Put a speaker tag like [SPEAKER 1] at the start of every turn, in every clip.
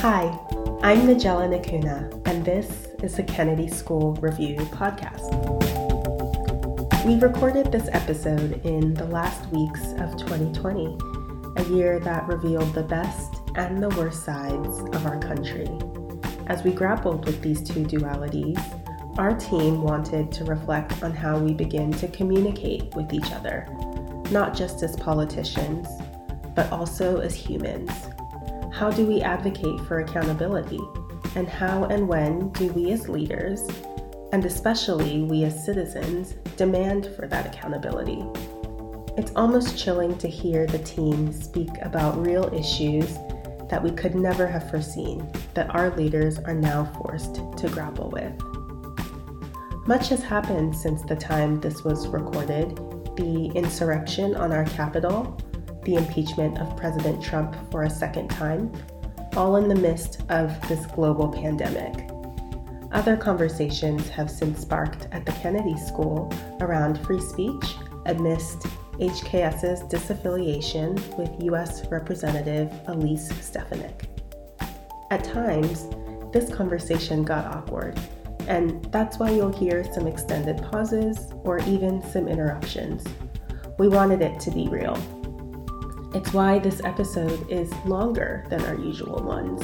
[SPEAKER 1] Hi, I'm Nigella Nakuna, and this is the Kennedy School Review podcast. We recorded this episode in the last weeks of 2020, a year that revealed the best and the worst sides of our country. As we grappled with these two dualities, our team wanted to reflect on how we begin to communicate with each other, not just as politicians, but also as humans. How do we advocate for accountability? And how and when do we as leaders, and especially we as citizens, demand for that accountability? It's almost chilling to hear the team speak about real issues that we could never have foreseen that our leaders are now forced to grapple with. Much has happened since the time this was recorded the insurrection on our capital, the impeachment of President Trump for a second time, all in the midst of this global pandemic. Other conversations have since sparked at the Kennedy School around free speech amidst HKS's disaffiliation with U.S. Representative Elise Stefanik. At times, this conversation got awkward, and that's why you'll hear some extended pauses or even some interruptions. We wanted it to be real. It's why this episode is longer than our usual ones.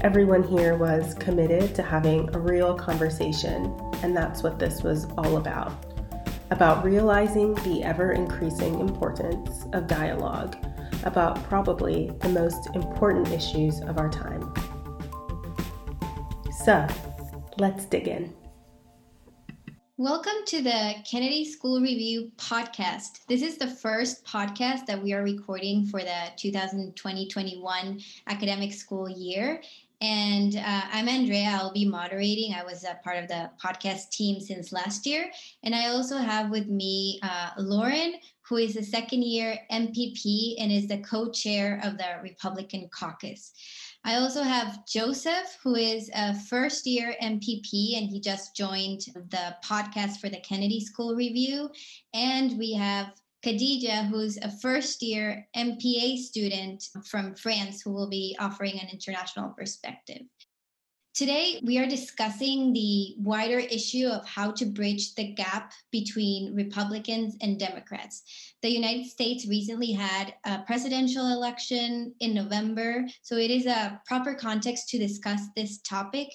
[SPEAKER 1] Everyone here was committed to having a real conversation, and that's what this was all about. About realizing the ever increasing importance of dialogue about probably the most important issues of our time. So, let's dig in.
[SPEAKER 2] Welcome to the Kennedy School Review podcast. This is the first podcast that we are recording for the 2020 21 academic school year. And uh, I'm Andrea. I'll be moderating. I was a part of the podcast team since last year. And I also have with me uh, Lauren, who is a second year MPP and is the co chair of the Republican caucus. I also have Joseph, who is a first year MPP, and he just joined the podcast for the Kennedy School Review. And we have Khadija, who's a first year MPA student from France, who will be offering an international perspective. Today, we are discussing the wider issue of how to bridge the gap between Republicans and Democrats. The United States recently had a presidential election in November, so it is a proper context to discuss this topic.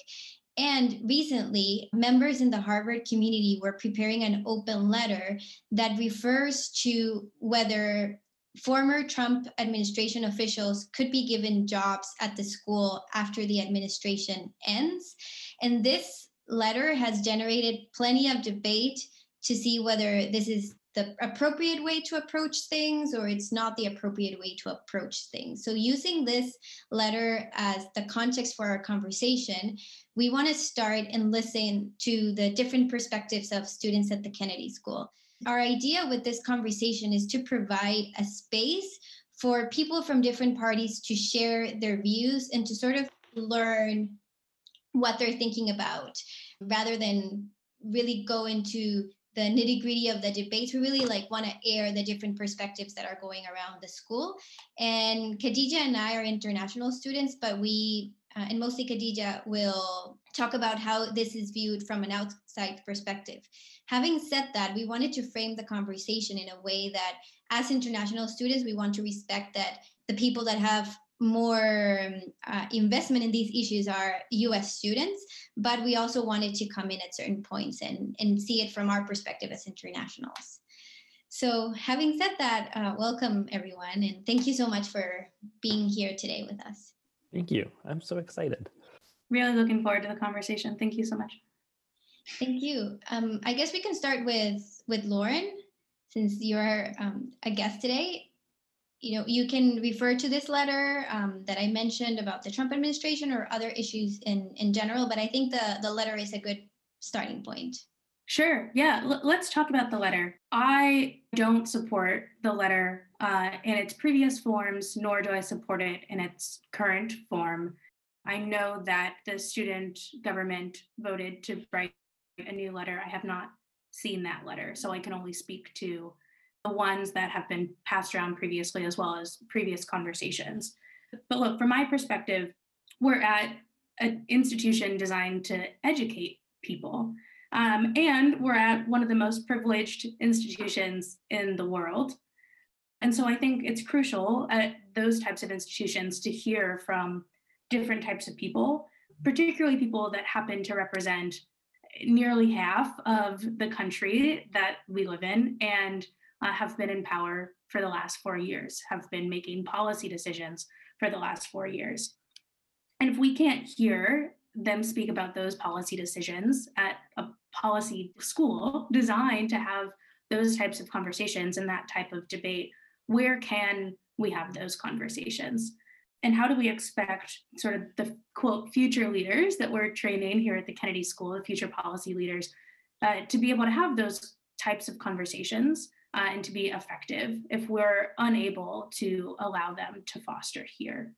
[SPEAKER 2] And recently, members in the Harvard community were preparing an open letter that refers to whether former Trump administration officials could be given jobs at the school after the administration ends. And this letter has generated plenty of debate to see whether this is the appropriate way to approach things or it's not the appropriate way to approach things. So, using this letter as the context for our conversation, we want to start and listen to the different perspectives of students at the Kennedy School our idea with this conversation is to provide a space for people from different parties to share their views and to sort of learn what they're thinking about rather than really go into the nitty gritty of the debates. We really like want to air the different perspectives that are going around the school. And Khadija and I are international students, but we, uh, and mostly Khadija, will talk about how this is viewed from an outside perspective. Having said that, we wanted to frame the conversation in a way that as international students, we want to respect that the people that have more uh, investment in these issues are US students, but we also wanted to come in at certain points and, and see it from our perspective as internationals. So, having said that, uh, welcome everyone, and thank you so much for being here today with us.
[SPEAKER 3] Thank you. I'm so excited.
[SPEAKER 4] Really looking forward to the conversation. Thank you so much.
[SPEAKER 2] Thank you. Um, I guess we can start with with Lauren, since you're um, a guest today. You know, you can refer to this letter um, that I mentioned about the Trump administration or other issues in in general, but I think the the letter is a good starting point.
[SPEAKER 4] Sure. Yeah. L- let's talk about the letter. I don't support the letter uh, in its previous forms, nor do I support it in its current form. I know that the student government voted to write a new letter. I have not seen that letter, so I can only speak to the ones that have been passed around previously as well as previous conversations. But look, from my perspective, we're at an institution designed to educate people. Um, and we're at one of the most privileged institutions in the world. And so I think it's crucial at those types of institutions to hear from different types of people, particularly people that happen to represent nearly half of the country that we live in and uh, have been in power for the last four years, have been making policy decisions for the last four years. And if we can't hear them speak about those policy decisions at a policy school designed to have those types of conversations and that type of debate, where can we have those conversations? And how do we expect sort of the quote future leaders that we're training here at the Kennedy School, the future policy leaders, uh, to be able to have those types of conversations uh, and to be effective if we're unable to allow them to foster here?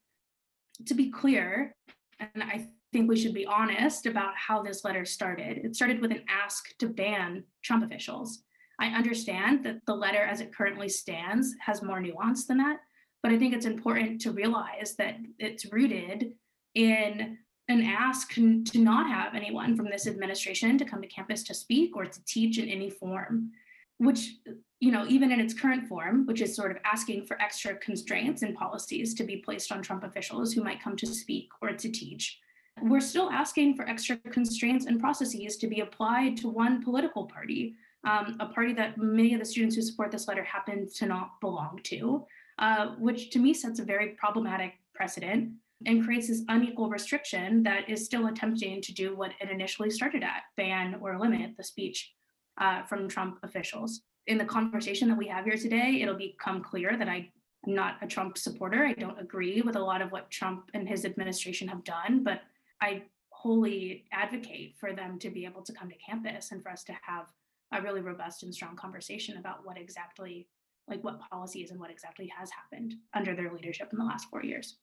[SPEAKER 4] To be clear, and I think we should be honest about how this letter started. It started with an ask to ban Trump officials. I understand that the letter as it currently stands has more nuance than that, but I think it's important to realize that it's rooted in an ask to not have anyone from this administration to come to campus to speak or to teach in any form, which, you know, even in its current form, which is sort of asking for extra constraints and policies to be placed on Trump officials who might come to speak or to teach we're still asking for extra constraints and processes to be applied to one political party, um, a party that many of the students who support this letter happen to not belong to, uh, which to me sets a very problematic precedent and creates this unequal restriction that is still attempting to do what it initially started at ban or limit the speech uh, from Trump officials. In the conversation that we have here today, it'll become clear that I am not a Trump supporter. I don't agree with a lot of what Trump and his administration have done, but I wholly advocate for them to be able to come to campus and for us to have a really robust and strong conversation about what exactly like what policies and what exactly has happened under their leadership in the last four years.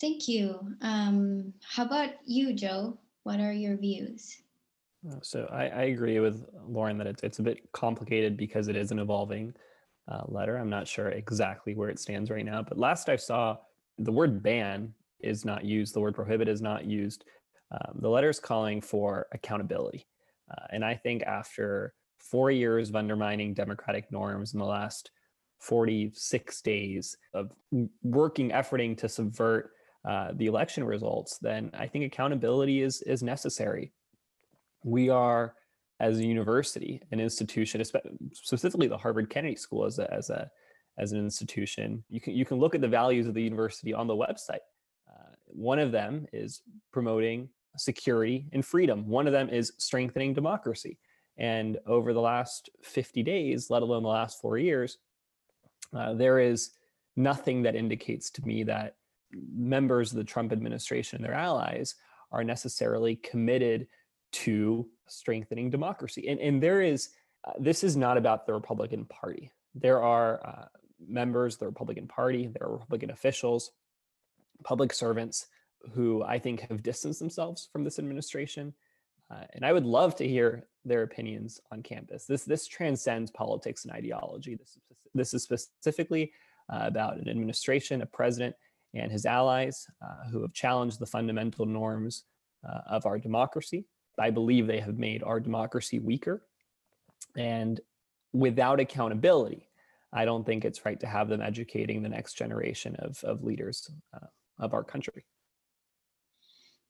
[SPEAKER 2] Thank you. Um, how about you, Joe? What are your views?
[SPEAKER 3] Uh, so I, I agree with Lauren that it's, it's a bit complicated because it is an evolving uh, letter. I'm not sure exactly where it stands right now, but last I saw, the word ban is not used, the word prohibit is not used. Um, the letter is calling for accountability. Uh, and I think after four years of undermining democratic norms in the last 46 days of working, efforting to subvert uh, the election results, then I think accountability is, is necessary. We are, as a university, an institution, specifically the Harvard Kennedy School as a, as a as an institution, you can you can look at the values of the university on the website. Uh, one of them is promoting security and freedom. One of them is strengthening democracy. And over the last 50 days, let alone the last four years, uh, there is nothing that indicates to me that members of the Trump administration and their allies are necessarily committed to strengthening democracy. And, and there is, uh, this is not about the Republican Party. There are uh, members of the Republican Party, there are Republican officials, public servants who I think have distanced themselves from this administration. Uh, and I would love to hear their opinions on campus. This this transcends politics and ideology. This is, this is specifically uh, about an administration, a president, and his allies uh, who have challenged the fundamental norms uh, of our democracy. I believe they have made our democracy weaker. And without accountability, I don't think it's right to have them educating the next generation of, of leaders uh, of our country.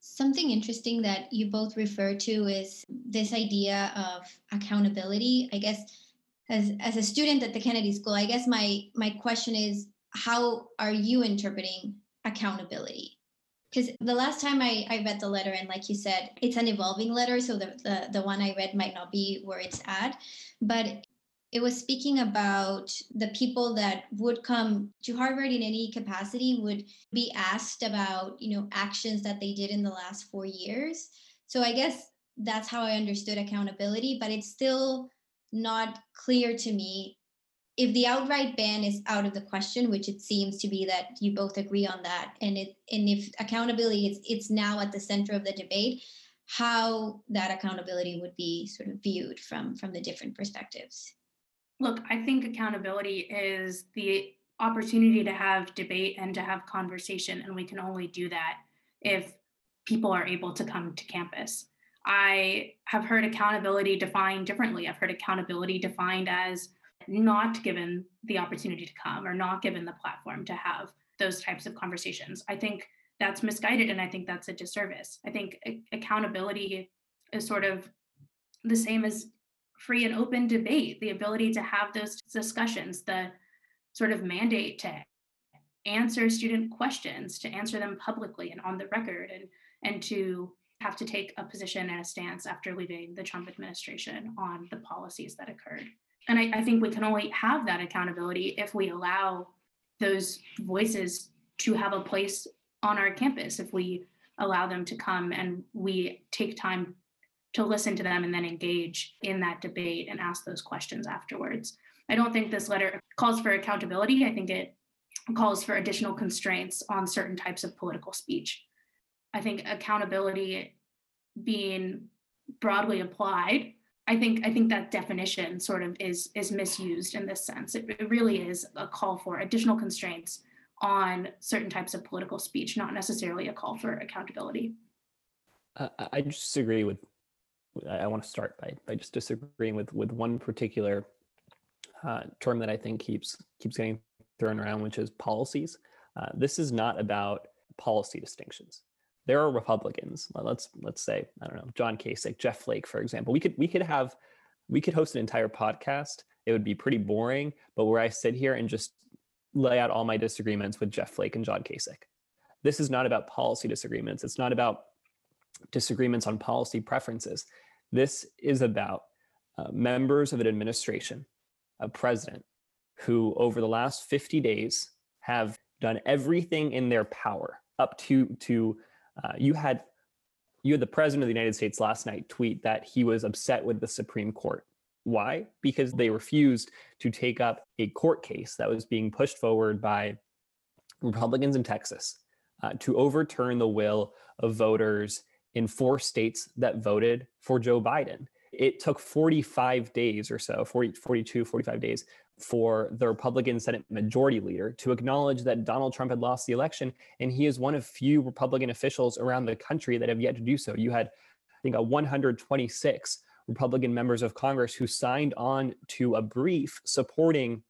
[SPEAKER 2] Something interesting that you both refer to is this idea of accountability. I guess as as a student at the Kennedy School, I guess my my question is how are you interpreting accountability? Because the last time I, I read the letter, and like you said, it's an evolving letter, so the, the the one I read might not be where it's at. But it was speaking about the people that would come to Harvard in any capacity would be asked about, you know, actions that they did in the last four years. So I guess that's how I understood accountability, but it's still not clear to me if the outright ban is out of the question, which it seems to be that you both agree on that, and it and if accountability is it's now at the center of the debate, how that accountability would be sort of viewed from from the different perspectives.
[SPEAKER 4] Look, I think accountability is the opportunity to have debate and to have conversation. And we can only do that if people are able to come to campus. I have heard accountability defined differently. I've heard accountability defined as not given the opportunity to come or not given the platform to have those types of conversations. I think that's misguided and I think that's a disservice. I think accountability is sort of the same as free and open debate, the ability to have those discussions, the sort of mandate to answer student questions, to answer them publicly and on the record, and, and to have to take a position and a stance after leaving the Trump administration on the policies that occurred. And I, I think we can only have that accountability if we allow those voices to have a place on our campus, if we allow them to come and we take time to listen to them and then engage in that debate and ask those questions afterwards. I don't think this letter calls for accountability. I think it calls for additional constraints on certain types of political speech. I think accountability being broadly applied, I think I think that definition sort of is is misused in this sense. It, it really is a call for additional constraints on certain types of political speech, not necessarily a call for accountability.
[SPEAKER 3] Uh, I disagree with. I want to start by by just disagreeing with with one particular uh, term that I think keeps keeps getting thrown around, which is policies. Uh, this is not about policy distinctions. There are Republicans. Let's let's say I don't know John Kasich, Jeff Flake, for example. We could we could have we could host an entire podcast. It would be pretty boring, but where I sit here and just lay out all my disagreements with Jeff Flake and John Kasich. This is not about policy disagreements. It's not about disagreements on policy preferences. This is about uh, members of an administration, a president, who over the last 50 days have done everything in their power up to to uh, you had you had the president of the United States last night tweet that he was upset with the Supreme Court. Why? Because they refused to take up a court case that was being pushed forward by Republicans in Texas uh, to overturn the will of voters in four states that voted for Joe Biden. It took 45 days or so, 40, 42, 45 days for the Republican Senate Majority Leader to acknowledge that Donald Trump had lost the election. And he is one of few Republican officials around the country that have yet to do so. You had, I think, a 126 Republican members of Congress who signed on to a brief supporting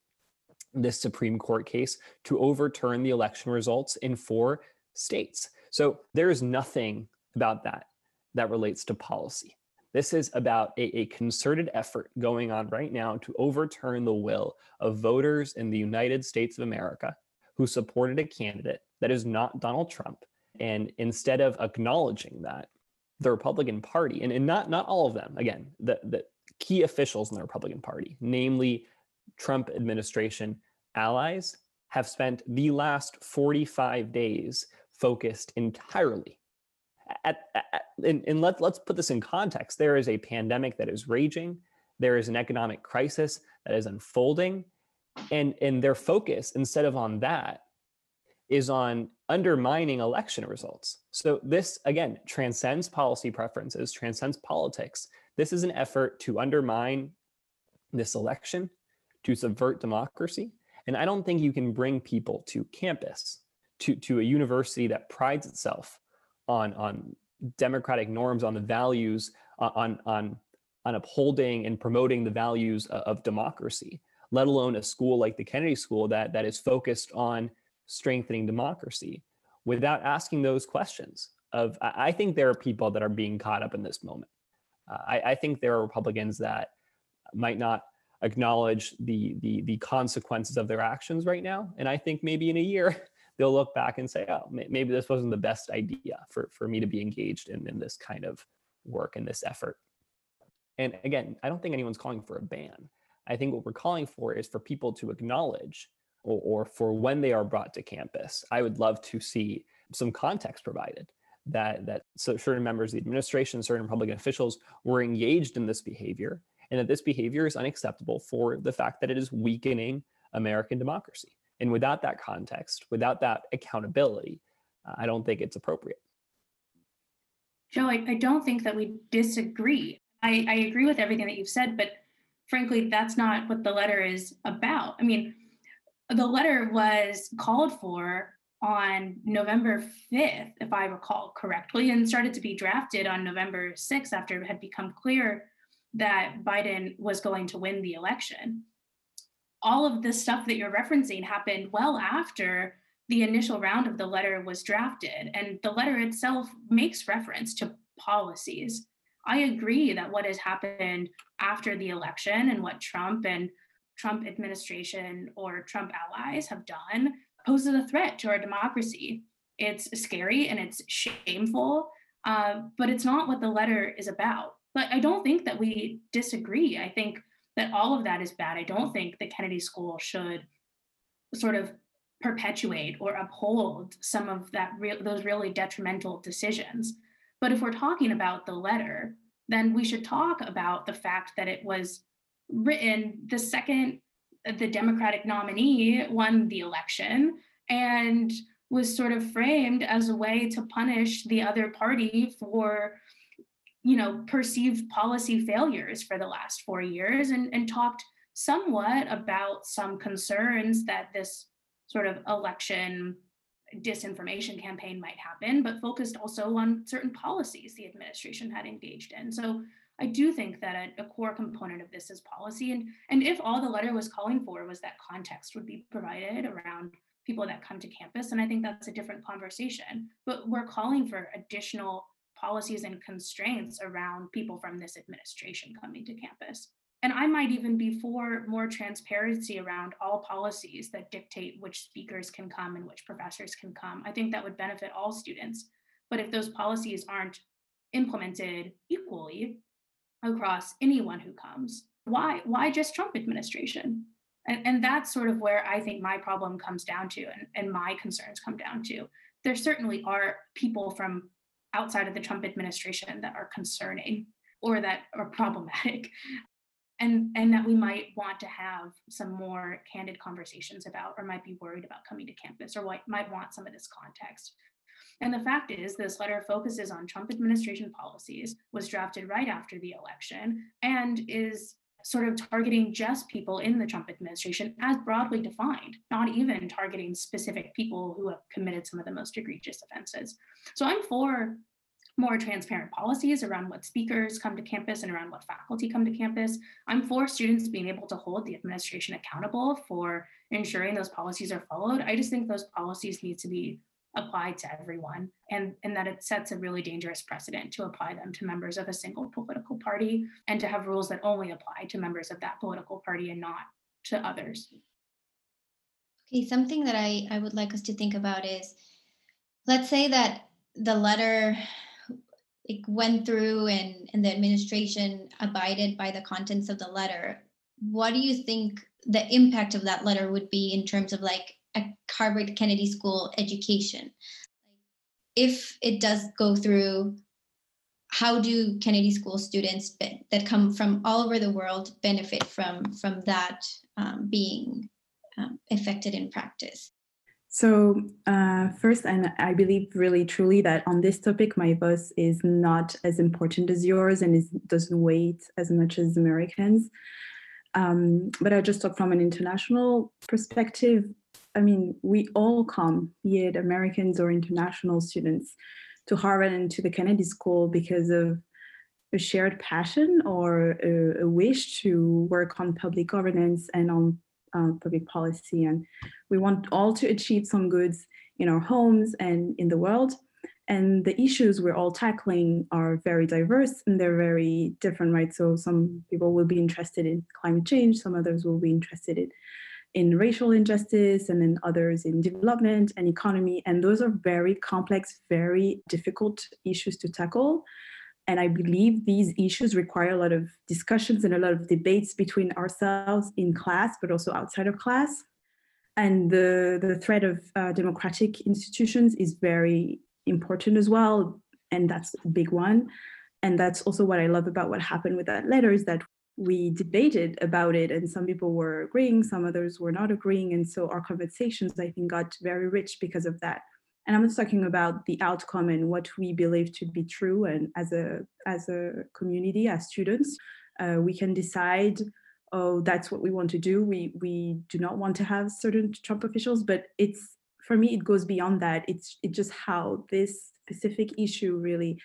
[SPEAKER 3] this Supreme Court case to overturn the election results in four states. So there is nothing about that that relates to policy. This is about a, a, concerted effort going on right now to overturn the will of voters in the United States of America who supported a candidate that is not Donald Trump. And instead of acknowledging that, the Republican Party, and, and not, not all of them, again, the, the key officials in the Republican Party, namely Trump administration allies, have spent the last 45 days focused entirely at, at, and, and let, let's put this in context. There is a pandemic that is raging. There is an economic crisis that is unfolding. And, and their focus, instead of on that, is on undermining election results. So this, again, transcends policy preferences, transcends politics. This is an effort to undermine this election, to subvert democracy. And I don't think you can bring people to campus, to, to a university that prides itself on on democratic norms, on the values, uh, on on on upholding and promoting the values of democracy, let alone a school like the Kennedy School that that is focused on strengthening democracy, without asking those questions. Of I think there are people that are being caught up in this moment. Uh, I, I think there are Republicans that might not acknowledge the the the consequences of their actions right now, and I think maybe in a year they'll look back and say, oh, maybe this wasn't the best idea for, for me to be engaged in, in this kind of work and this effort. And again, I don't think anyone's calling for a ban. I think what we're calling for is for people to acknowledge or, or for when they are brought to campus. I would love to see some context provided that that certain members of the administration, certain Republican officials were engaged in this behavior, and that this behavior is unacceptable for the fact that it is weakening American democracy. And without that context, without that accountability, uh, I don't think it's appropriate.
[SPEAKER 4] Joe, I, I don't think that we disagree. I, I agree with everything that you've said, but frankly, that's not what the letter is about. I mean, the letter was called for on November 5th, if I recall correctly, and started to be drafted on November 6th after it had become clear that Biden was going to win the election. All of the stuff that you're referencing happened well after the initial round of the letter was drafted, and the letter itself makes reference to policies. I agree that what has happened after the election and what Trump and Trump administration or Trump allies have done poses a threat to our democracy. It's scary and it's shameful, uh, but it's not what the letter is about. But I don't think that we disagree. I think that all of that is bad. I don't think the Kennedy School should sort of perpetuate or uphold some of that real those really detrimental decisions. But if we're talking about the letter, then we should talk about the fact that it was written the second the Democratic nominee won the election and was sort of framed as a way to punish the other party for you know perceived policy failures for the last four years and, and talked somewhat about some concerns that this sort of election disinformation campaign might happen, but focused also on certain policies the administration had engaged in. So I do think that a, a, core component of this is policy. And, and if all the letter was calling for was that context would be provided around people that come to campus, and I think that's a different conversation. But we're calling for additional policies and constraints around people from this administration coming to campus. And I might even be for more transparency around all policies that dictate which speakers can come and which professors can come. I think that would benefit all students. But if those policies aren't implemented equally across anyone who comes, why why just Trump administration? And, and that's sort of where I think my problem comes down to and, and my concerns come down to. There certainly are people from outside of the Trump administration that are concerning or that are problematic. And and that we might want to have some more candid conversations about or might be worried about coming to campus or what might want some of this context. And the fact is this letter focuses on trump administration policies was drafted right after the election and is sort of targeting just people in the Trump administration as broadly defined, not even targeting specific people who have committed some of the most egregious offenses. So I'm for more transparent policies around what speakers come to campus and around what faculty come to campus. I'm for students being able to hold the administration accountable for ensuring those policies are followed. I just think those policies need to be applied to everyone and, and that it sets a really dangerous precedent to apply them to members of a single political party and to have rules that only apply to members of that political party and not to others.
[SPEAKER 2] Okay, something that I, I would like us to think about is let's say that the letter like went through and, and the administration abided by the contents of the letter, what do you think the impact of that letter would be in terms of like a Harvard Kennedy School education? If it does go through, how do Kennedy School students be, that come from all over the world benefit from from that um, being um, affected in practice?
[SPEAKER 5] So, uh, first, and I believe really truly that on this topic, my voice is not as important as yours and is, doesn't weight as much as Americans. Um, but I just talk from an international perspective. I mean, we all come, be it Americans or international students, to Harvard and to the Kennedy School because of a shared passion or a, a wish to work on public governance and on uh, public policy. And we want all to achieve some goods in our homes and in the world. And the issues we're all tackling are very diverse and they're very different, right? So some people will be interested in climate change, some others will be interested in, in racial injustice, and then others in development and economy. And those are very complex, very difficult issues to tackle. And I believe these issues require a lot of discussions and a lot of debates between ourselves in class, but also outside of class. And the, the threat of uh, democratic institutions is very important as well. And that's a big one. And that's also what I love about what happened with that letter is that we debated about it and some people were agreeing, some others were not agreeing. And so our conversations, I think, got very rich because of that and i'm just talking about the outcome and what we believe to be true and as a as a community as students uh, we can decide oh that's what we want to do we we do not want to have certain trump officials but it's for me, it goes beyond that. It's it's just how this specific issue really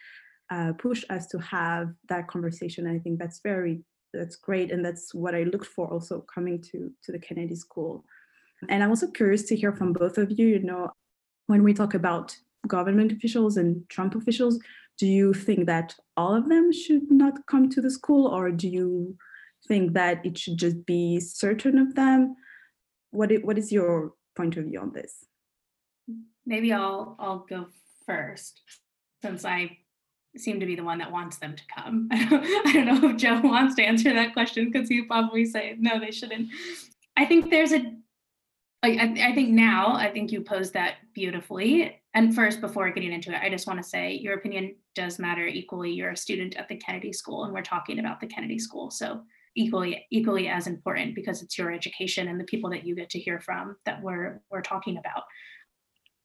[SPEAKER 5] uh, pushed us to have that conversation. And I think that's very that's great, and that's what I looked for also coming to to the Kennedy School. And I'm also curious to hear from both of you. You know, when we talk about government officials and Trump officials, do you think that all of them should not come to the school, or do you think that it should just be certain of them? What is, what is your point of view on this?
[SPEAKER 4] Maybe I'll I'll go first, since I seem to be the one that wants them to come. I don't know if Joe wants to answer that question because he probably say no, they shouldn't. I think there's a I, I think now I think you posed that beautifully. And first, before getting into it, I just want to say your opinion does matter equally. You're a student at the Kennedy School, and we're talking about the Kennedy School, so equally equally as important because it's your education and the people that you get to hear from that we're we're talking about.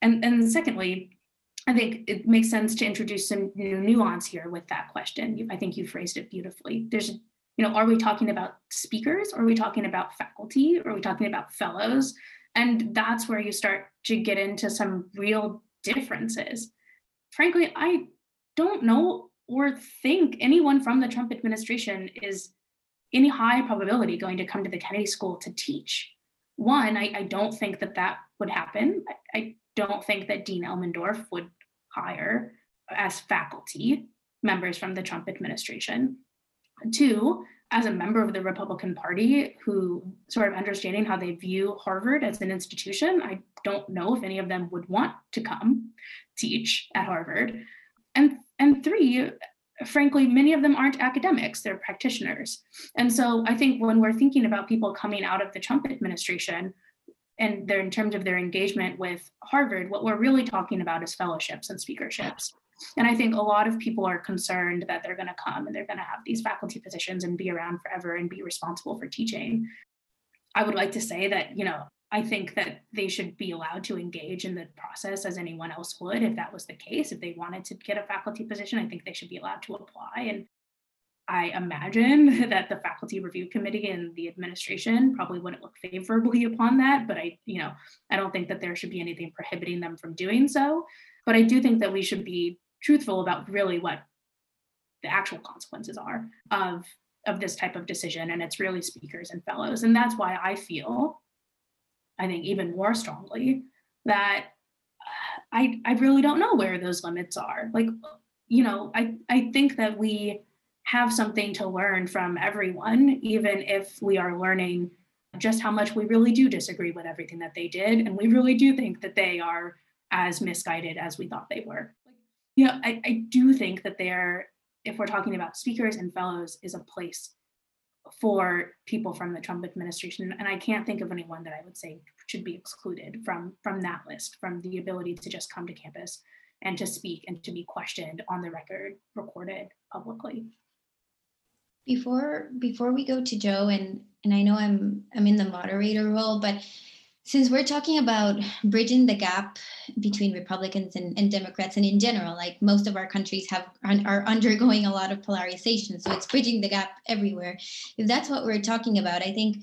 [SPEAKER 4] And and secondly, I think it makes sense to introduce some nuance here with that question. I think you phrased it beautifully. There's, you know, are we talking about speakers? Are we talking about faculty? Are we talking about fellows? And that's where you start to get into some real differences. Frankly, I don't know or think anyone from the Trump administration is any high probability going to come to the Kennedy School to teach. One, I, I don't think that that would happen. I, I don't think that Dean Elmendorf would hire as faculty members from the Trump administration. Two, as a member of the Republican Party who sort of understanding how they view Harvard as an institution, I don't know if any of them would want to come teach at Harvard. And and three, frankly, many of them aren't academics, they're practitioners. And so I think when we're thinking about people coming out of the Trump administration, and in terms of their engagement with Harvard, what we're really talking about is fellowships and speakerships. And I think a lot of people are concerned that they're going to come and they're going to have these faculty positions and be around forever and be responsible for teaching. I would like to say that, you know, I think that they should be allowed to engage in the process as anyone else would if that was the case. If they wanted to get a faculty position, I think they should be allowed to apply. And I imagine that the faculty review committee and the administration probably wouldn't look favorably upon that, but I, you know, I don't think that there should be anything prohibiting them from doing so. But I do think that we should be truthful about really what the actual consequences are of of this type of decision and it's really speakers and fellows and that's why i feel i think even more strongly that uh, i i really don't know where those limits are like you know i i think that we have something to learn from everyone, even if we are learning just how much we really do disagree with everything that they did. And we really do think that they are as misguided as we thought they were. You know, I, I do think that they're, if we're talking about speakers and fellows, is a place for people from the Trump administration. And I can't think of anyone that I would say should be excluded from, from that list, from the ability to just come to campus and to speak and to be questioned on the record, recorded publicly.
[SPEAKER 2] Before before we go to Joe and and I know I'm I'm in the moderator role, but since we're talking about bridging the gap between Republicans and, and Democrats and in general, like most of our countries have are undergoing a lot of polarization. So it's bridging the gap everywhere. If that's what we're talking about, I think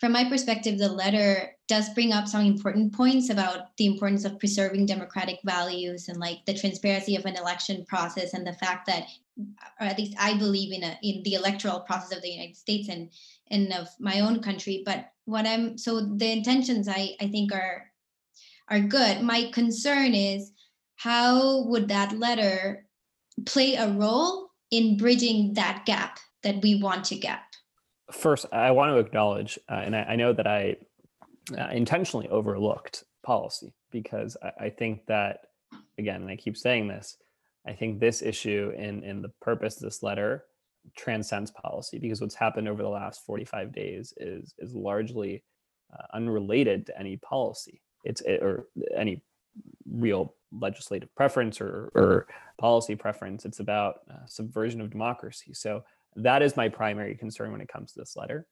[SPEAKER 2] from my perspective, the letter does bring up some important points about the importance of preserving democratic values and like the transparency of an election process and the fact that or at least I believe in a in the electoral process of the United States and and of my own country. But what I'm so the intentions I I think are are good. My concern is how would that letter play a role in bridging that gap that we want to gap?
[SPEAKER 3] First, I want to acknowledge, uh, and I, I, know that I uh, intentionally overlooked policy because I, I think that, again, and I keep saying this, I think this issue and, and the purpose of this letter transcends policy because what's happened over the last 45 days is is largely uh, unrelated to any policy. It's it, or any real legislative preference or, or policy preference. It's about uh, subversion of democracy. So that is my primary concern when it comes to this letter.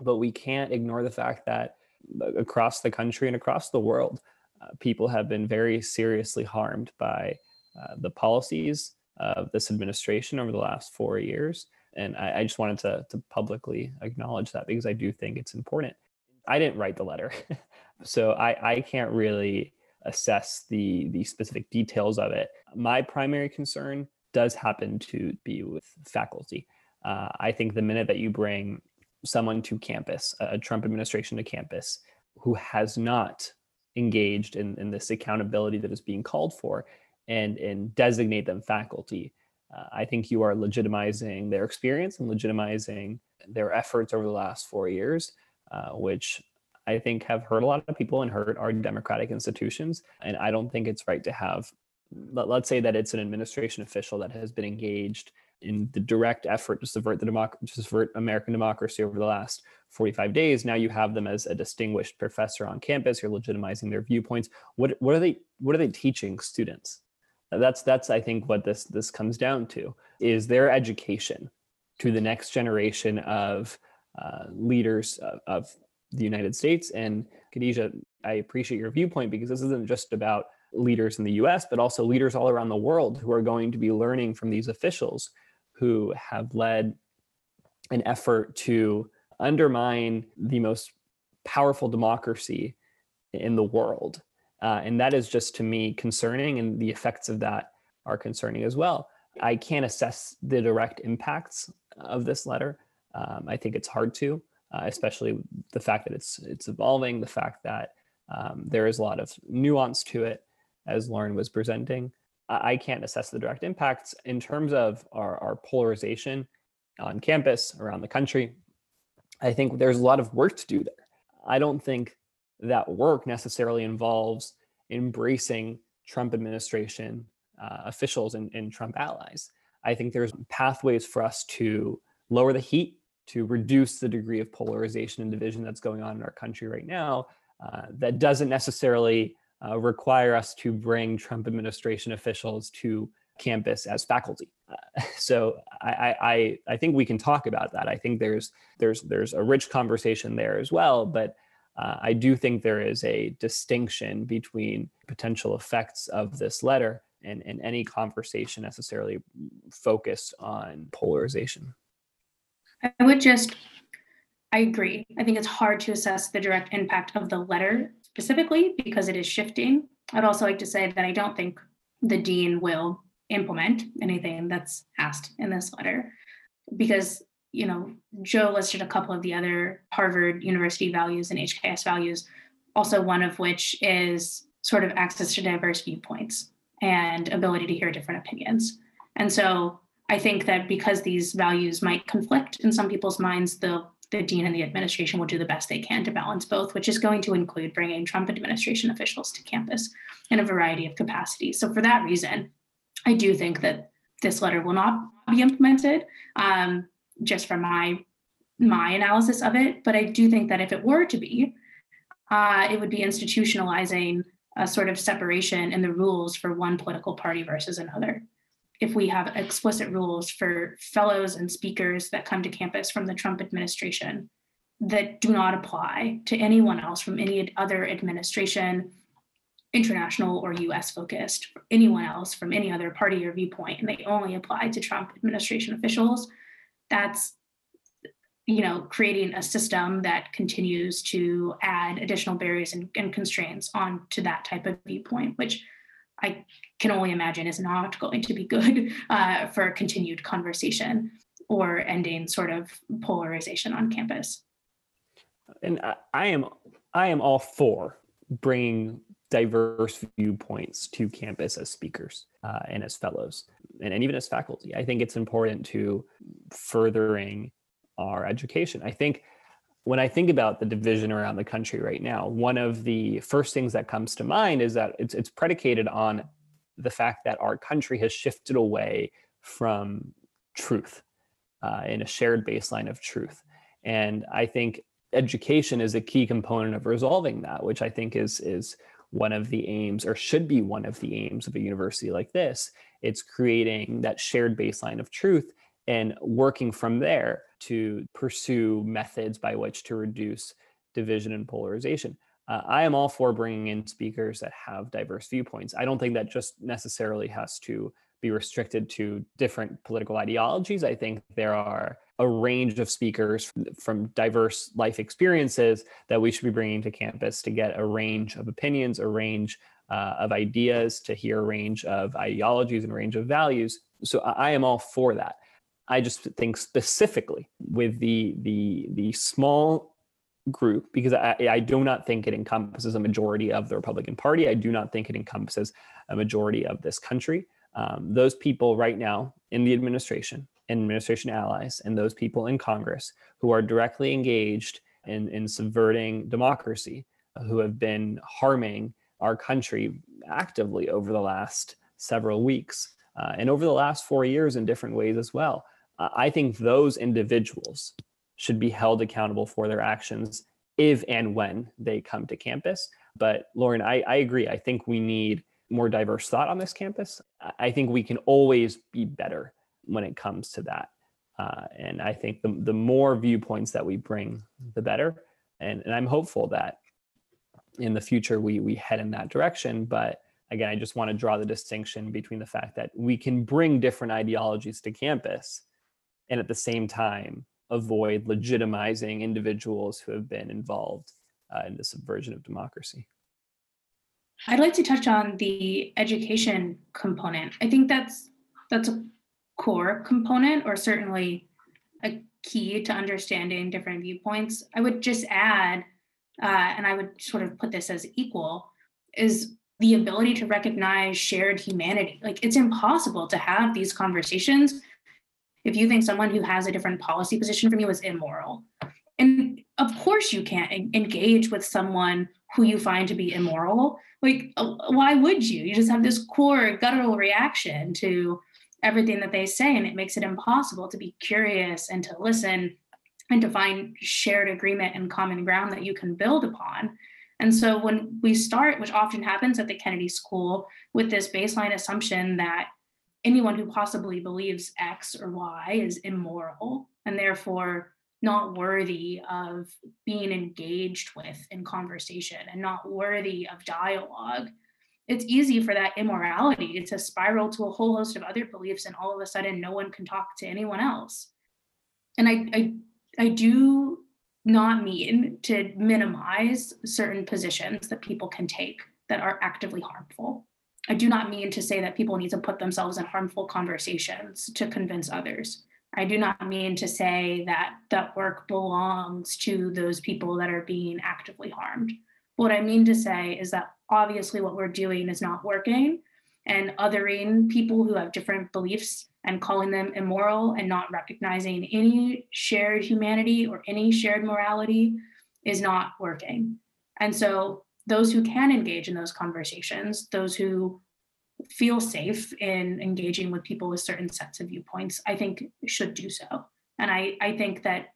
[SPEAKER 3] But we can't ignore the fact that uh, across the country and across the world, uh, people have been very seriously harmed by uh, the policies of this administration over the last four years. And I, I just wanted to, to publicly acknowledge that because I do think it's important. I didn't write the letter, so I, I can't really assess the the specific details of it. My primary concern does happen to be with faculty. Uh, I think the minute that you bring someone to campus, a Trump administration to campus, who has not engaged in, in this accountability that is being called for and, and designate them faculty, uh, I think you are legitimizing their experience and legitimizing their efforts over the last four years, uh, which I think have hurt a lot of people and hurt our democratic institutions. And I don't think it's right to have, let, us say that it's an administration official that has been engaged in the direct effort to subvert the democ- to subvert American democracy over the last 45 days. Now you have them as a distinguished professor on campus. You're legitimizing their viewpoints. What what are they what are they teaching students? That's that's I think what this this comes down to is their education to the next generation of uh, leaders of, of the United States. And Khadija, I appreciate your viewpoint because this isn't just about leaders in the US, but also leaders all around the world who are going to be learning from these officials who have led an effort to undermine the most powerful democracy in the world. Uh, and that is just to me concerning, and the effects of that are concerning as well. I can't assess the direct impacts of this letter. Um, I think it's hard to uh, especially the fact that it's it's evolving, the fact that um, there is a lot of nuance to it, as Lauren was presenting. I, I can't assess the direct impacts in terms of our, our polarization on campus around the country. I think there's a lot of work to do there. I don't think that work necessarily involves embracing Trump administration uh, officials and, and Trump allies. I think there's pathways for us to lower the heat to reduce the degree of polarization and division that's going on in our country right now. Uh, that doesn't necessarily uh, require us to bring Trump administration officials to campus as faculty. Uh, so I, I, I think we can talk about that. I think there's there's there's a rich conversation there as well, but uh, I do think there is a distinction between potential effects of this letter and, and any conversation necessarily focused on polarization.
[SPEAKER 4] I would just, I agree. I think it's hard to assess the direct impact of the letter specifically because it is shifting. I'd also like to say that I don't think the dean will implement anything that's asked in this letter because you know joe listed a couple of the other harvard university values and hks values also one of which is sort of access to diverse viewpoints and ability to hear different opinions and so I think that because these values might conflict in some people's minds, the the dean and the administration will do the best they can to balance both, which is going to include bringing Trump administration officials to campus in a variety of capacities. So for that reason, I do think that this letter will not be implemented, um, just from my my analysis of it. But I do think that if it were to be, uh, it would be institutionalizing a sort of separation in the rules for one political party versus another if we have explicit rules for fellows and speakers that come to campus from the Trump administration that do not apply to anyone else from any other administration, international or US focused, anyone else from any other party or viewpoint, and they only apply to Trump administration officials, that's you know creating a system that continues to add additional barriers and, and constraints on to that type of viewpoint which I can only imagine is not going to be good uh, for continued conversation or ending sort of polarization on campus.
[SPEAKER 3] And I, I am I am all for bringing diverse viewpoints to campus as speakers uh, and as fellows and, and even as faculty. I think it's important to furthering our education. I think when I think about the division around the country right now, one of the first things that comes to mind is that it's, it's predicated on the fact that our country has shifted away from truth uh, in a shared baseline of truth. And I think education is a key component of resolving that, which I think is is one of the aims or should be one of the aims of a university like this. It's creating that shared baseline of truth and working from there to pursue methods by which to reduce division and polarization. Uh, I am all for bringing in speakers that have diverse viewpoints. I don't think that just necessarily has to be restricted to different political ideologies. I think there are a range of speakers from diverse life experiences that we should be bringing to campus to get a range of opinions, a range uh, of ideas, to hear a range of ideologies and range of values. So I, am all for that. I just think specifically with the the the small group because I, I do not think it encompasses a majority of the Republican Party. I do not think it encompasses a majority of this country. Um, those people right now in the administration and administration allies and those people in Congress who are directly engaged in, in subverting democracy, who have been harming our country actively over the last several weeks uh, and over the last four years in different ways as well. Uh, I think those individuals should be held accountable for their actions if and when they come to campus. But Lauren, I, I agree. I think we need more diverse thought on this campus. I think we can always be better when it comes to that. Uh, and I think the, the more viewpoints that we bring, the better. And, and I'm hopeful that in the future we, we head in that direction. But again, I just want to draw the distinction between the fact that we can bring different ideologies to campus and at the same time avoid legitimizing individuals who have been involved uh, in the subversion of democracy.
[SPEAKER 4] I'd like to touch on the education component. I think that's that's a core component or certainly a key to understanding different viewpoints. I would just add, uh, and I would sort of put this as equal, is the ability to recognize shared humanity. Like it's impossible to have these conversations if you think someone who has a different policy position from you is immoral. And of course, you can't engage with someone who you find to be immoral. Like, uh, why would you? You just have this core guttural reaction to everything that they say, and it makes it impossible to be curious and to listen and to find shared agreement and common ground that you can build upon. And so when we start, which often happens at the Kennedy School, with this baseline assumption that anyone who possibly believes X or Y is immoral and therefore not worthy of being engaged with in conversation and not worthy of dialogue, it's easy for that immorality to spiral to a whole host of other beliefs, and all of a sudden, no one can talk to anyone else. And I, I, I do not mean to minimize certain positions that people can take that are actively harmful. I do not mean to say that people need to put themselves in harmful conversations to convince others. I do not mean to say that that work belongs to those people that are being actively harmed. What I mean to say is that obviously what we're doing is not working, and othering people who have different beliefs and calling them immoral and not recognizing any shared humanity or any shared morality is not working. And so those who can engage in those conversations, those who feel safe in engaging with people with certain sets of viewpoints, I think should do so. And I, I think that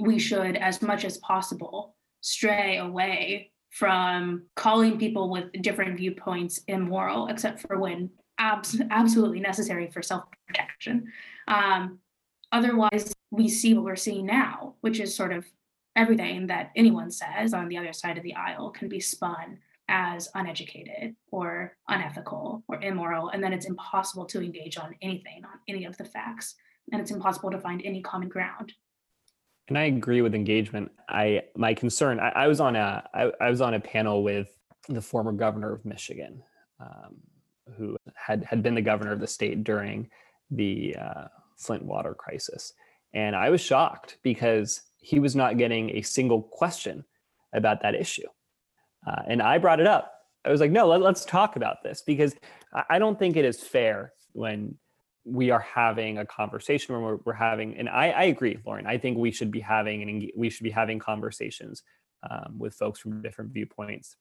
[SPEAKER 4] we should, as much as possible, stray away from calling people with different viewpoints immoral, except for when abs- absolutely necessary for self protection. Um, otherwise, we see what we're seeing now, which is sort of everything that anyone says on the other side of the aisle can be spun as uneducated or unethical or immoral and then it's impossible to engage on anything on any of the facts and it's impossible to find any common ground
[SPEAKER 3] and i agree with engagement i my concern i, I was on a I, I was on a panel with the former governor of michigan um, who had had been the governor of the state during the uh, flint water crisis and i was shocked because he was not getting a single question about that issue. Uh, and I brought it up. I was like, no, let, us talk about this because I don't think it is fair when we are having a conversation when we're, we're having, and I, I, agree, Lauren, I think we should be having and we should be having conversations um, with folks from different viewpoints.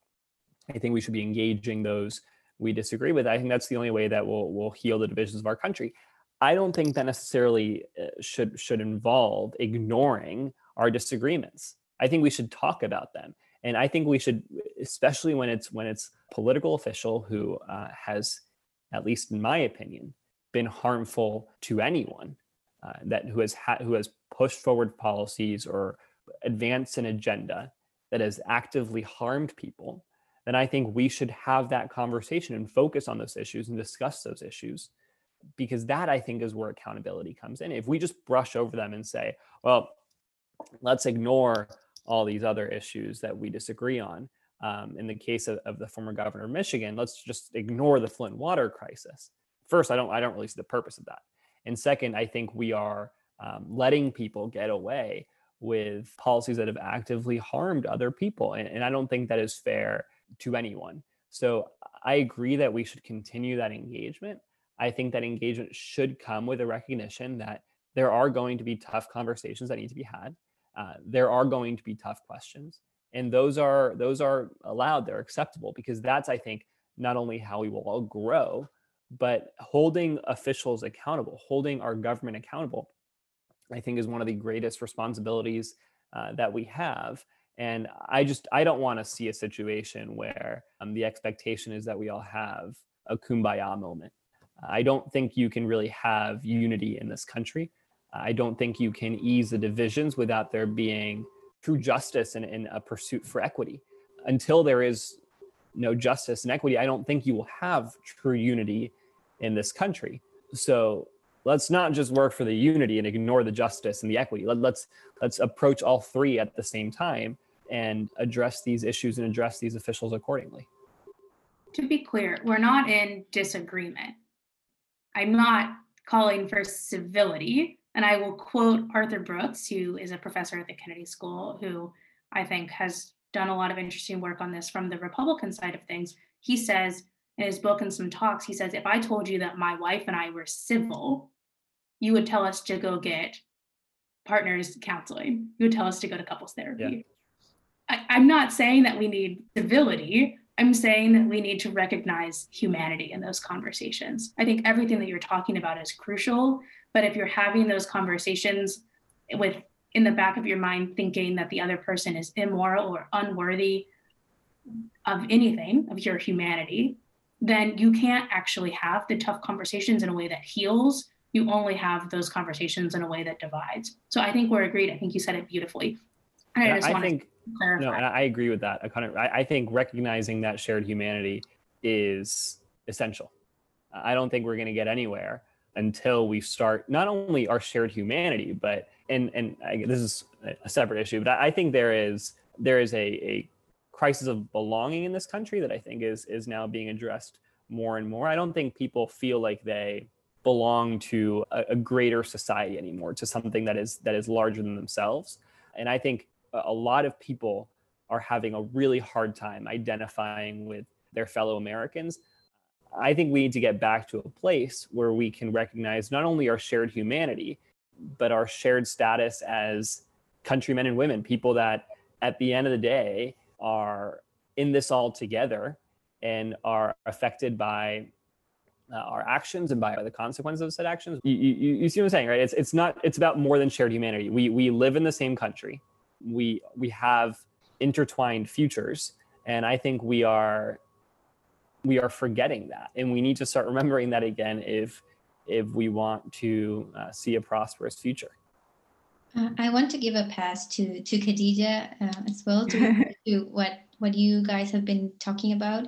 [SPEAKER 3] I think we should be engaging those we disagree with. I think that's the only way that will will heal the divisions of our country. I don't think that necessarily uh, should should involve ignoring our disagreements. I think we should talk about them. And I think we should, especially when it's when it's political official who uh, has, at least in my opinion, been harmful to anyone, uh, that who has ha- who has pushed forward policies or advanced an agenda that has actively harmed people, then I think we should have that conversation and focus on those issues and discuss those issues because that I think is where accountability comes in. If we just brush over them and say, well, let's ignore all these other issues that we disagree on, Um, in the case of, of the former governor of Michigan, let's just ignore the Flint water crisis. First, I don't I don't really see the purpose of that. And second, I think we are um, letting people get away with policies that have actively harmed other people. And, and I don't think that is fair to anyone. So I agree that we should continue that engagement. I think that engagement should come with a recognition that there are going to be tough conversations that need to be had. Uh, there are going to be tough questions, and those are those are allowed. They're acceptable because that's I think not only how we will all grow, but holding officials accountable, holding our government accountable, I think is one of the greatest responsibilities uh, that we have. And I just I don't want to see a situation where um, the expectation is that we all have a kumbaya moment. I don't think you can really have unity in this country. I don't think you can ease the divisions without there being true justice and, and a pursuit for equity. Until there is no justice and equity, I don't think you will have true unity in this country. So let's not just work for the unity and ignore the justice and the equity. Let, let's let's approach all three at the same time and address these issues and address these officials accordingly.
[SPEAKER 4] To be clear, we're not in disagreement. I'm not calling for civility. And I will quote Arthur Brooks, who is a professor at the Kennedy School, who I think has done a lot of interesting work on this from the Republican side of things. He says in his book and some talks, he says, if I told you that my wife and I were civil, you would tell us to go get partners counseling. You would tell us to go to couples therapy. Yeah. I, I'm not saying that we need civility. I'm saying that we need to recognize humanity in those conversations. I think everything that you're talking about is crucial, but if you're having those conversations with in the back of your mind thinking that the other person is immoral or unworthy of anything of your humanity, then you can't actually have the tough conversations in a way that heals. You only have those conversations in a way that divides. So I think we're agreed. I think you said it beautifully.
[SPEAKER 3] And I, I think no, and I agree with that. I kind of, I, I think recognizing that shared humanity is essential. I don't think we're going to get anywhere until we start not only our shared humanity, but and and I, this is a separate issue, but I, I think there is there is a, a crisis of belonging in this country that I think is is now being addressed more and more. I don't think people feel like they belong to a, a greater society anymore, to something that is that is larger than themselves. And I think a lot of people are having a really hard time identifying with their fellow Americans. I think we need to get back to a place where we can recognize not only our shared humanity, but our shared status as countrymen and women, people that at the end of the day are in this all together and are affected by uh, our actions and by the consequences of said actions. You, you, you see what I'm saying, right? It's, it's not, it's about more than shared humanity. We, we live in the same country. We, we have intertwined futures. And I think we are, we are forgetting that. And we need to start remembering that again if, if we want to uh, see a prosperous future.
[SPEAKER 2] Uh, I want to give a pass to to Khadija uh, as well to, to what what you guys have been talking about,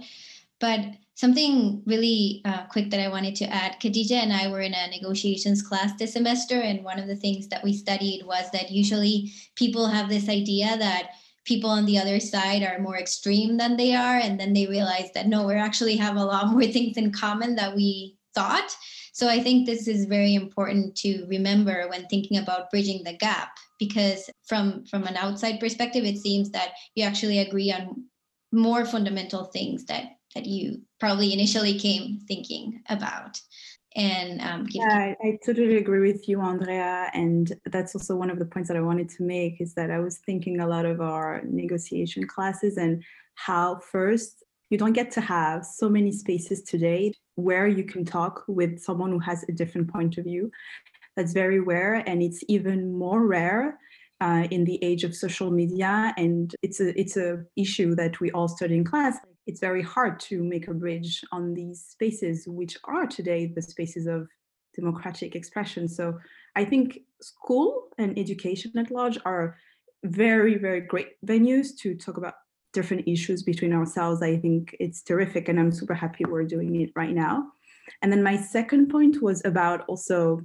[SPEAKER 2] but something really uh, quick that I wanted to add. Khadija and I were in a negotiations class this semester, and one of the things that we studied was that usually people have this idea that people on the other side are more extreme than they are, and then they realize that no, we actually have a lot more things in common that we thought. So I think this is very important to remember when thinking about bridging the gap, because from from an outside perspective, it seems that you actually agree on more fundamental things that that you probably initially came thinking about. And um,
[SPEAKER 5] yeah, I, I totally agree with you, Andrea. And that's also one of the points that I wanted to make is that I was thinking a lot of our negotiation classes and how first you don't get to have so many spaces today where you can talk with someone who has a different point of view. That's very rare, and it's even more rare uh, in the age of social media. And it's a it's a issue that we all study in class. It's very hard to make a bridge on these spaces, which are today the spaces of democratic expression. So I think school and education at large are very, very great venues to talk about different issues between ourselves. I think it's terrific, and I'm super happy we're doing it right now. And then my second point was about also,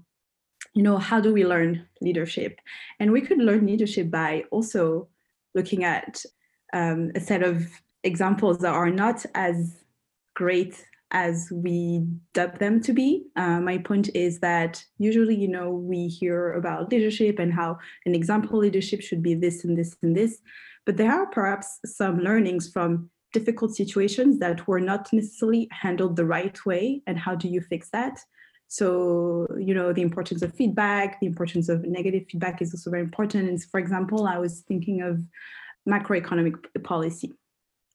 [SPEAKER 5] you know, how do we learn leadership? And we could learn leadership by also looking at um, a set of examples that are not as great as we dub them to be. Uh, my point is that usually, you know, we hear about leadership and how an example leadership should be this and this and this, but there are perhaps some learnings from difficult situations that were not necessarily handled the right way. And how do you fix that? So, you know, the importance of feedback, the importance of negative feedback is also very important. And for example, I was thinking of macroeconomic policy.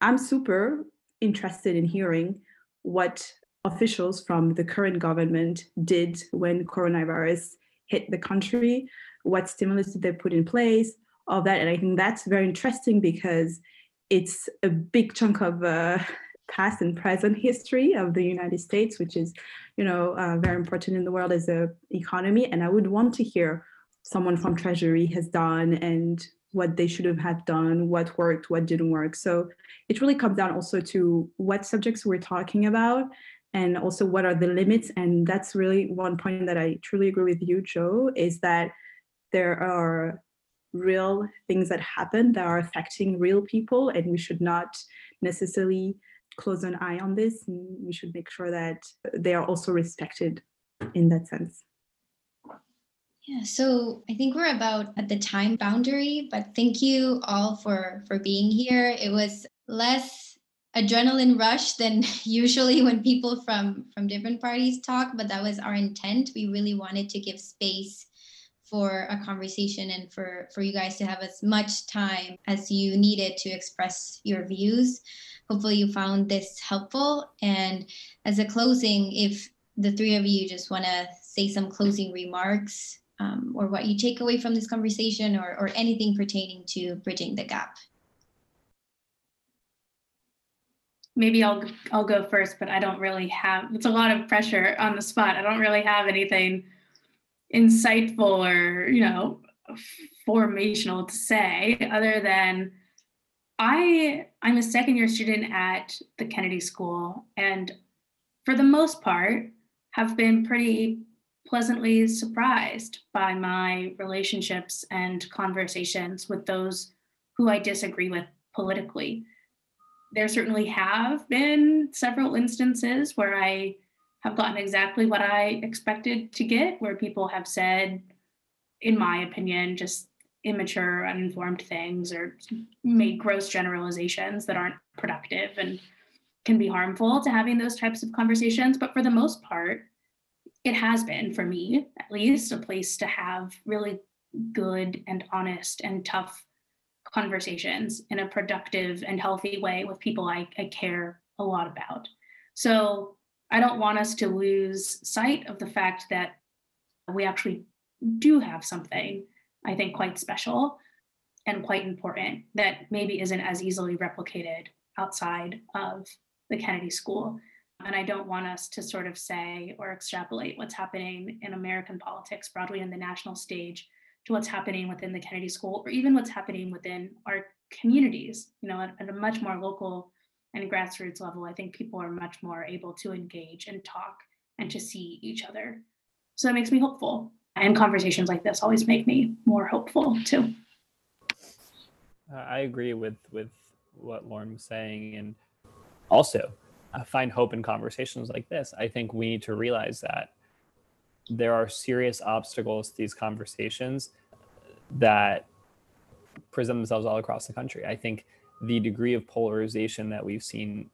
[SPEAKER 5] I'm super interested in hearing what officials from the current government did when coronavirus hit the country, what stimulus did they put in place, all that. And I think that's very interesting because it's a big chunk of uh, past and present history of the United States, which is, you know, uh, very important in the world as a economy. And I would want to hear someone from Treasury has done and what they should have had done, what worked, what didn't work. So it really comes down also to what subjects we're talking about and also what are the limits. And that's really one point that I truly agree with you, Joe, is that there are real things that happen that are affecting real people and we should not necessarily close an eye on this we should make sure that they are also respected in that sense
[SPEAKER 2] yeah, so I think we're about at the time boundary, but thank you all for for being here. It was less adrenaline rush than usually when people from from different parties talk, but that was our intent. We really wanted to give space for a conversation and for for you guys to have as much time as you needed to express your views. Hopefully you found this helpful and as a closing if the three of you just want to say some closing remarks um, or what you take away from this conversation or, or anything pertaining to bridging the gap.
[SPEAKER 4] Maybe I'll I'll go first, but I don't really have. It's a lot of pressure on the spot. I don't really have anything insightful or you know formational to say other than I I'm a second year student at the Kennedy School and for the most part have been pretty pleasantly surprised by my relationships and conversations with those who I disagree with politically. There certainly have been several instances where I have gotten exactly what I expected to get, where people have said, in my opinion, just immature, uninformed things or made gross generalizations that aren't productive and can be harmful to having those types of conversations. But for the most part, it has been for me at least a place to have really good and honest and tough conversations in a productive and healthy way with people I, I care a lot about. So I don't want us to lose sight of the fact that we actually do have something, I think, quite special and quite important that maybe isn't as easily replicated outside of the Kennedy School. And I don't want us to sort of say or extrapolate what's happening in American politics broadly in the national stage to what's happening within the Kennedy School or even what's happening within our communities, you know, at, at a much more local and grassroots level. I think people are much more able to engage and talk and to see each other. So that makes me hopeful. And conversations like this always make me more hopeful too.
[SPEAKER 3] I agree with with what Lauren was saying, and also uh, find hope in conversations like this. I think we need to realize that there are serious obstacles to these conversations that present themselves all across the country. I think the degree of polarization that we've seen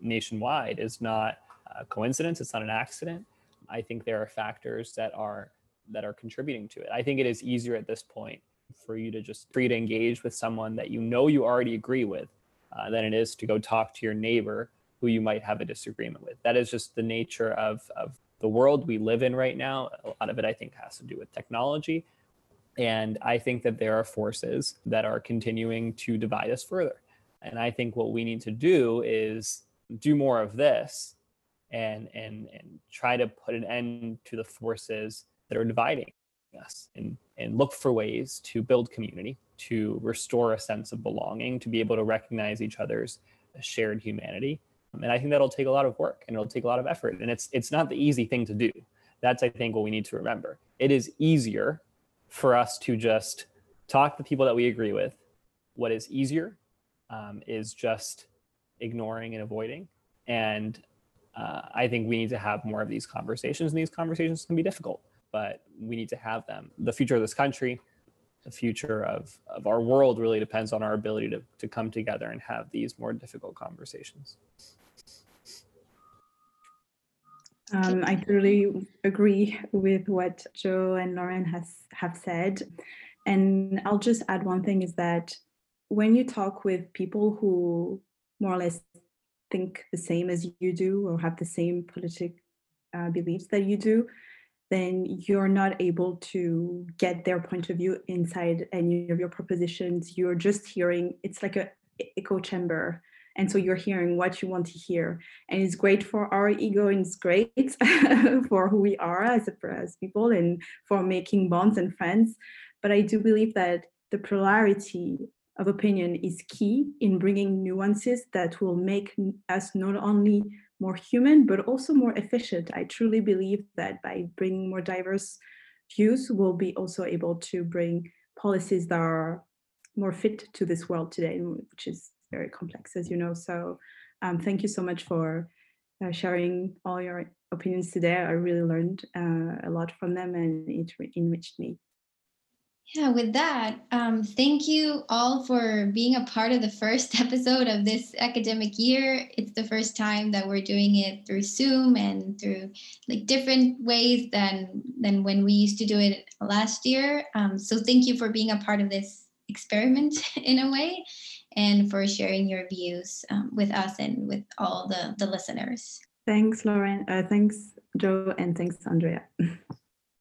[SPEAKER 3] nationwide is not a coincidence, it's not an accident. I think there are factors that are that are contributing to it. I think it is easier at this point for you to just free to engage with someone that you know you already agree with uh, than it is to go talk to your neighbor who you might have a disagreement with. That is just the nature of, of the world we live in right now. A lot of it, I think, has to do with technology. And I think that there are forces that are continuing to divide us further. And I think what we need to do is do more of this and and and try to put an end to the forces that are dividing us and and look for ways to build community, to restore a sense of belonging, to be able to recognize each other's shared humanity and I think that'll take a lot of work and it'll take a lot of effort. And it's it's not the easy thing to do. That's I think what we need to remember. It is easier for us to just talk to people that we agree with. What is easier um, is just ignoring and avoiding. And uh, I think we need to have more of these conversations, and these conversations can be difficult, but we need to have them. The future of this country, the future of, of our world really depends on our ability to, to come together and have these more difficult conversations.
[SPEAKER 5] Um, I totally agree with what Joe and Lauren has have said. And I'll just add one thing is that when you talk with people who more or less think the same as you do or have the same politic uh, beliefs that you do, then you're not able to get their point of view inside any of your propositions. You're just hearing, it's like a echo chamber. And so you're hearing what you want to hear. And it's great for our ego and it's great for who we are as, a as people and for making bonds and friends. But I do believe that the plurality of opinion is key in bringing nuances that will make us not only more human, but also more efficient. I truly believe that by bringing more diverse views, we'll be also able to bring policies that are more fit to this world today, which is very complex, as you know. So um, thank you so much for uh, sharing all your opinions today. I really learned uh, a lot from them and it enriched me.
[SPEAKER 2] Yeah, with that, um, thank you all for being a part of the first episode of this academic year. It's the first time that we're doing it through Zoom and through like different ways than than when we used to do it last year. Um, so thank you for being a part of this experiment in a way, and for sharing your views um, with us and with all the the listeners.
[SPEAKER 5] Thanks, Lauren. Uh, thanks, Joe, and thanks, Andrea.